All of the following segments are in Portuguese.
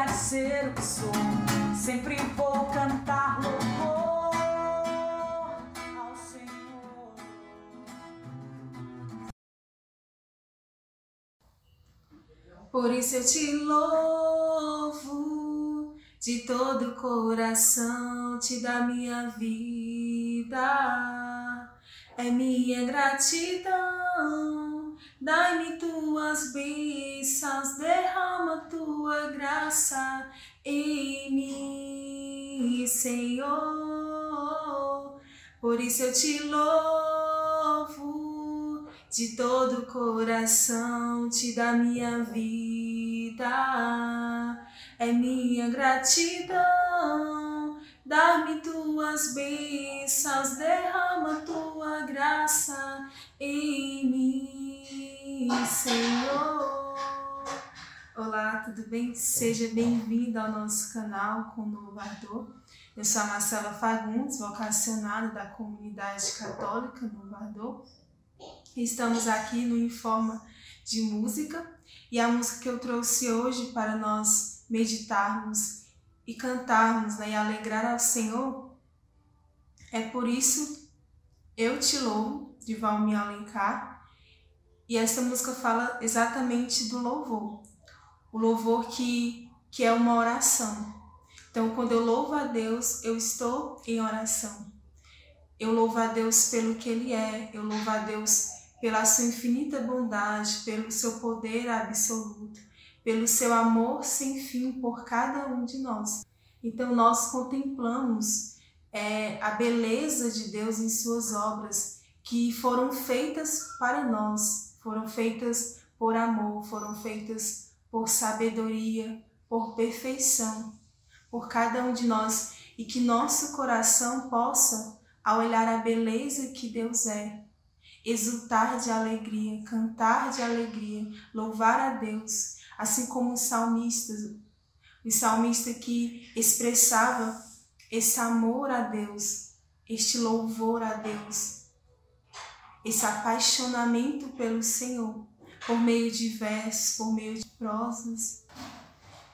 deixar de ser o que sou. Sempre vou cantar louvor ao Senhor. Por isso eu te louvo de todo o coração, te dá minha vida, é minha gratidão. Dai-me tuas bênçãos, derrama tua graça em mim, Senhor. Por isso eu te louvo de todo o coração, te dá minha vida, é minha gratidão. Dá-me tuas bênçãos, derrama tua graça em mim, Senhor. Olá, tudo bem? Seja bem-vindo ao nosso canal com o Novo Ardor. Eu sou a Marcela Fagundes, vocacionada da comunidade católica Novo Ardor. Estamos aqui no Informa de Música e a música que eu trouxe hoje para nós meditarmos e cantarmos né, e alegrar ao Senhor é por isso eu te louvo de Valmir Alencar e essa música fala exatamente do louvor, o louvor que, que é uma oração. Então, quando eu louvo a Deus, eu estou em oração. Eu louvo a Deus pelo que Ele é, eu louvo a Deus pela sua infinita bondade, pelo seu poder absoluto, pelo seu amor sem fim por cada um de nós. Então, nós contemplamos é, a beleza de Deus em suas obras, que foram feitas para nós, foram feitas por amor, foram feitas por sabedoria, por perfeição, por cada um de nós, e que nosso coração possa, ao olhar a beleza que Deus é, exultar de alegria, cantar de alegria, louvar a Deus, assim como os salmistas, o salmista que expressava esse amor a Deus, este louvor a Deus, esse apaixonamento pelo Senhor, por meio de versos, por meio de prosas,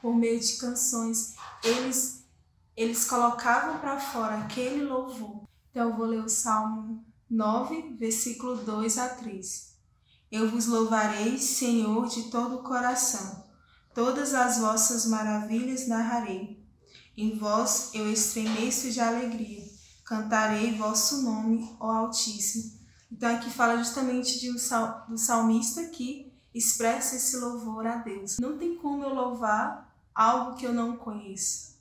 por meio de canções, eles eles colocavam para fora aquele louvor. Então eu vou ler o Salmo 9, versículo 2 a 3. Eu vos louvarei, Senhor, de todo o coração. Todas as vossas maravilhas narrarei. Em vós eu estremeço de alegria. Cantarei vosso nome, ó Altíssimo. Então aqui fala justamente de um sal, do salmista que expressa esse louvor a Deus. Não tem como eu louvar algo que eu não conheço.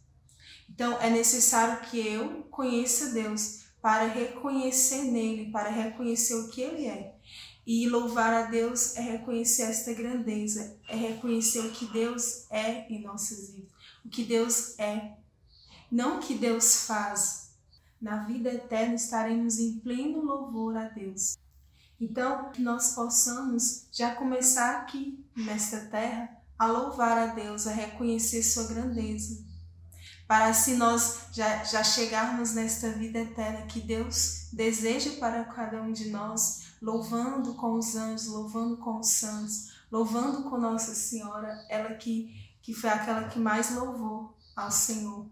Então é necessário que eu conheça Deus para reconhecer nele, para reconhecer o que ele é. E louvar a Deus é reconhecer esta grandeza, é reconhecer o que Deus é em nossas vidas, o que Deus é, não o que Deus faz. Na vida eterna estaremos em pleno louvor a Deus. Então, que nós possamos já começar aqui, nesta terra, a louvar a Deus, a reconhecer Sua grandeza, para assim nós já, já chegarmos nesta vida eterna que Deus deseja para cada um de nós, louvando com os anjos, louvando com os santos, louvando com Nossa Senhora, ela que, que foi aquela que mais louvou ao Senhor.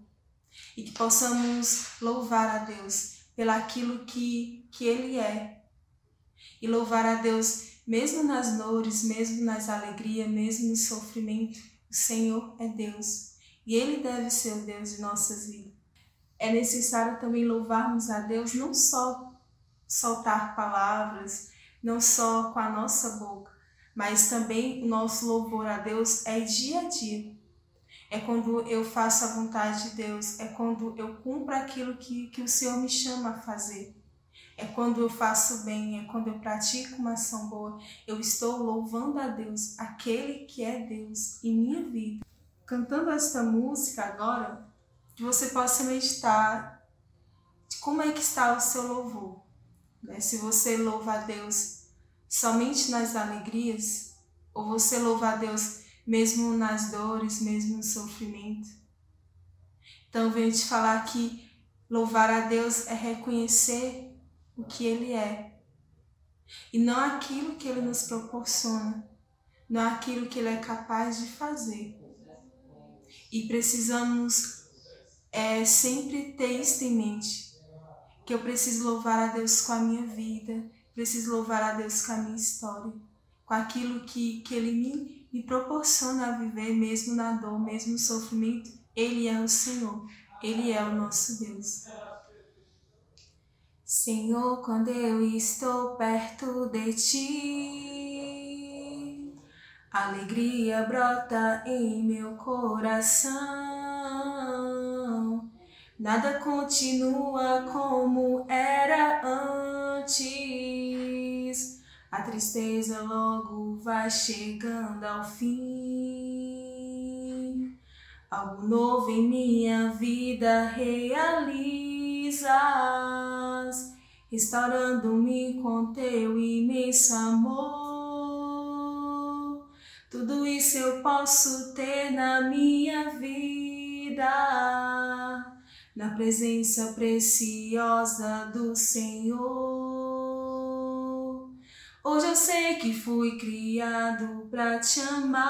E que possamos louvar a Deus pelaquilo que, que Ele é. E louvar a Deus mesmo nas dores, mesmo nas alegrias, mesmo no sofrimento. O Senhor é Deus e Ele deve ser o Deus de nossas vidas. É necessário também louvarmos a Deus, não só soltar palavras, não só com a nossa boca, mas também o nosso louvor a Deus é dia a dia. É quando eu faço a vontade de Deus, é quando eu cumpro aquilo que, que o Senhor me chama a fazer. É quando eu faço bem, é quando eu pratico uma ação boa. Eu estou louvando a Deus, aquele que é Deus em minha vida cantando esta música agora, que você possa meditar de como é que está o seu louvor. Né? Se você louva a Deus somente nas alegrias, ou você louva a Deus mesmo nas dores, mesmo no sofrimento. Então, venho te falar que louvar a Deus é reconhecer o que Ele é e não aquilo que Ele nos proporciona, não aquilo que Ele é capaz de fazer. E precisamos é, sempre ter isso em mente, que eu preciso louvar a Deus com a minha vida, preciso louvar a Deus com a minha história, com aquilo que, que Ele me, me proporciona a viver, mesmo na dor, mesmo no sofrimento. Ele é o Senhor, Ele é o nosso Deus. Senhor, quando eu estou perto de ti, alegria brota em meu coração. Nada continua como era antes. A tristeza logo vai chegando ao fim. Algo novo em minha vida realizas, restaurando-me com teu imenso amor. Tudo isso eu posso ter na minha vida na presença preciosa do Senhor. Hoje eu sei que fui criado para te amar.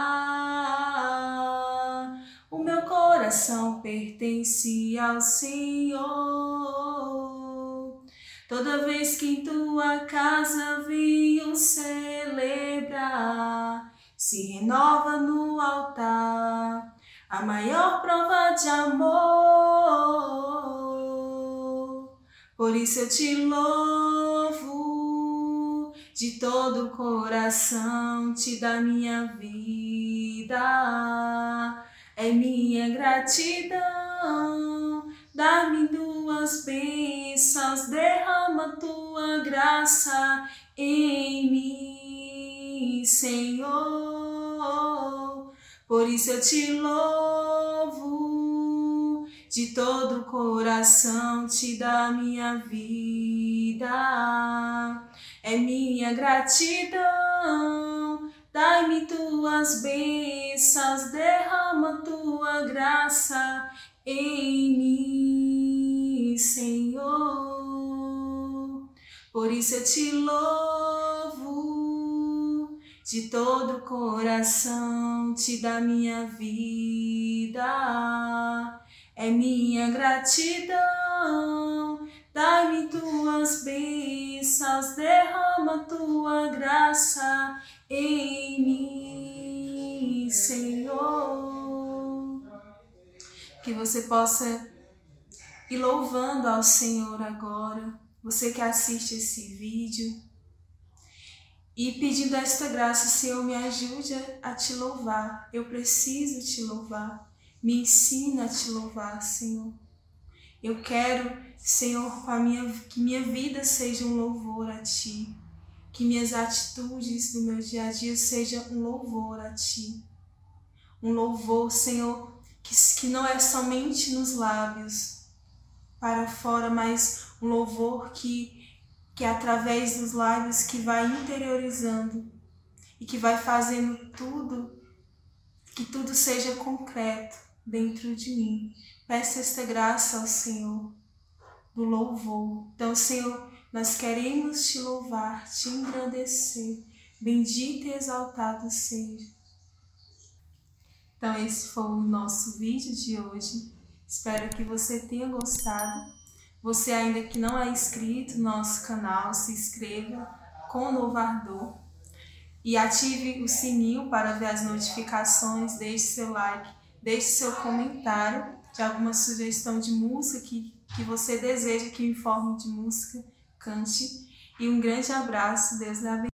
O meu coração pertence ao Senhor. Toda vez que em tua casa venho celebrar, se renova no altar a maior prova de amor. Por isso eu te louvo de todo o coração, te dá minha vida, é minha gratidão. Dá-me duas bênçãos, derrama tua graça em mim, Senhor. Por isso eu te louvo, de todo o coração te dá minha vida, é minha gratidão. Dai-me tuas bênçãos, derrama tua graça em mim, Senhor. Por isso eu te louvo de todo o coração te dá minha vida, é minha gratidão. Dai-me tuas bênçãos, derrama tua graça em mim, Senhor. Que você possa ir louvando ao Senhor agora, você que assiste esse vídeo e pedindo esta graça, Senhor, me ajude a te louvar. Eu preciso te louvar. Me ensina a te louvar, Senhor. Eu quero, Senhor, minha, que minha vida seja um louvor a Ti. Que minhas atitudes do meu dia a dia sejam um louvor a Ti. Um louvor, Senhor, que, que não é somente nos lábios para fora, mas um louvor que que é através dos lábios que vai interiorizando e que vai fazendo tudo, que tudo seja concreto dentro de mim. Peço esta graça ao Senhor do louvor. Então, Senhor, nós queremos te louvar, te engrandecer. Bendito e exaltado seja. Então, esse foi o nosso vídeo de hoje. Espero que você tenha gostado. Você ainda que não é inscrito no nosso canal, se inscreva com o novo e ative o sininho para ver as notificações, deixe seu like, deixe seu comentário de alguma sugestão de música que, que você deseja que informe de música, cante. E um grande abraço, Deus abençoe.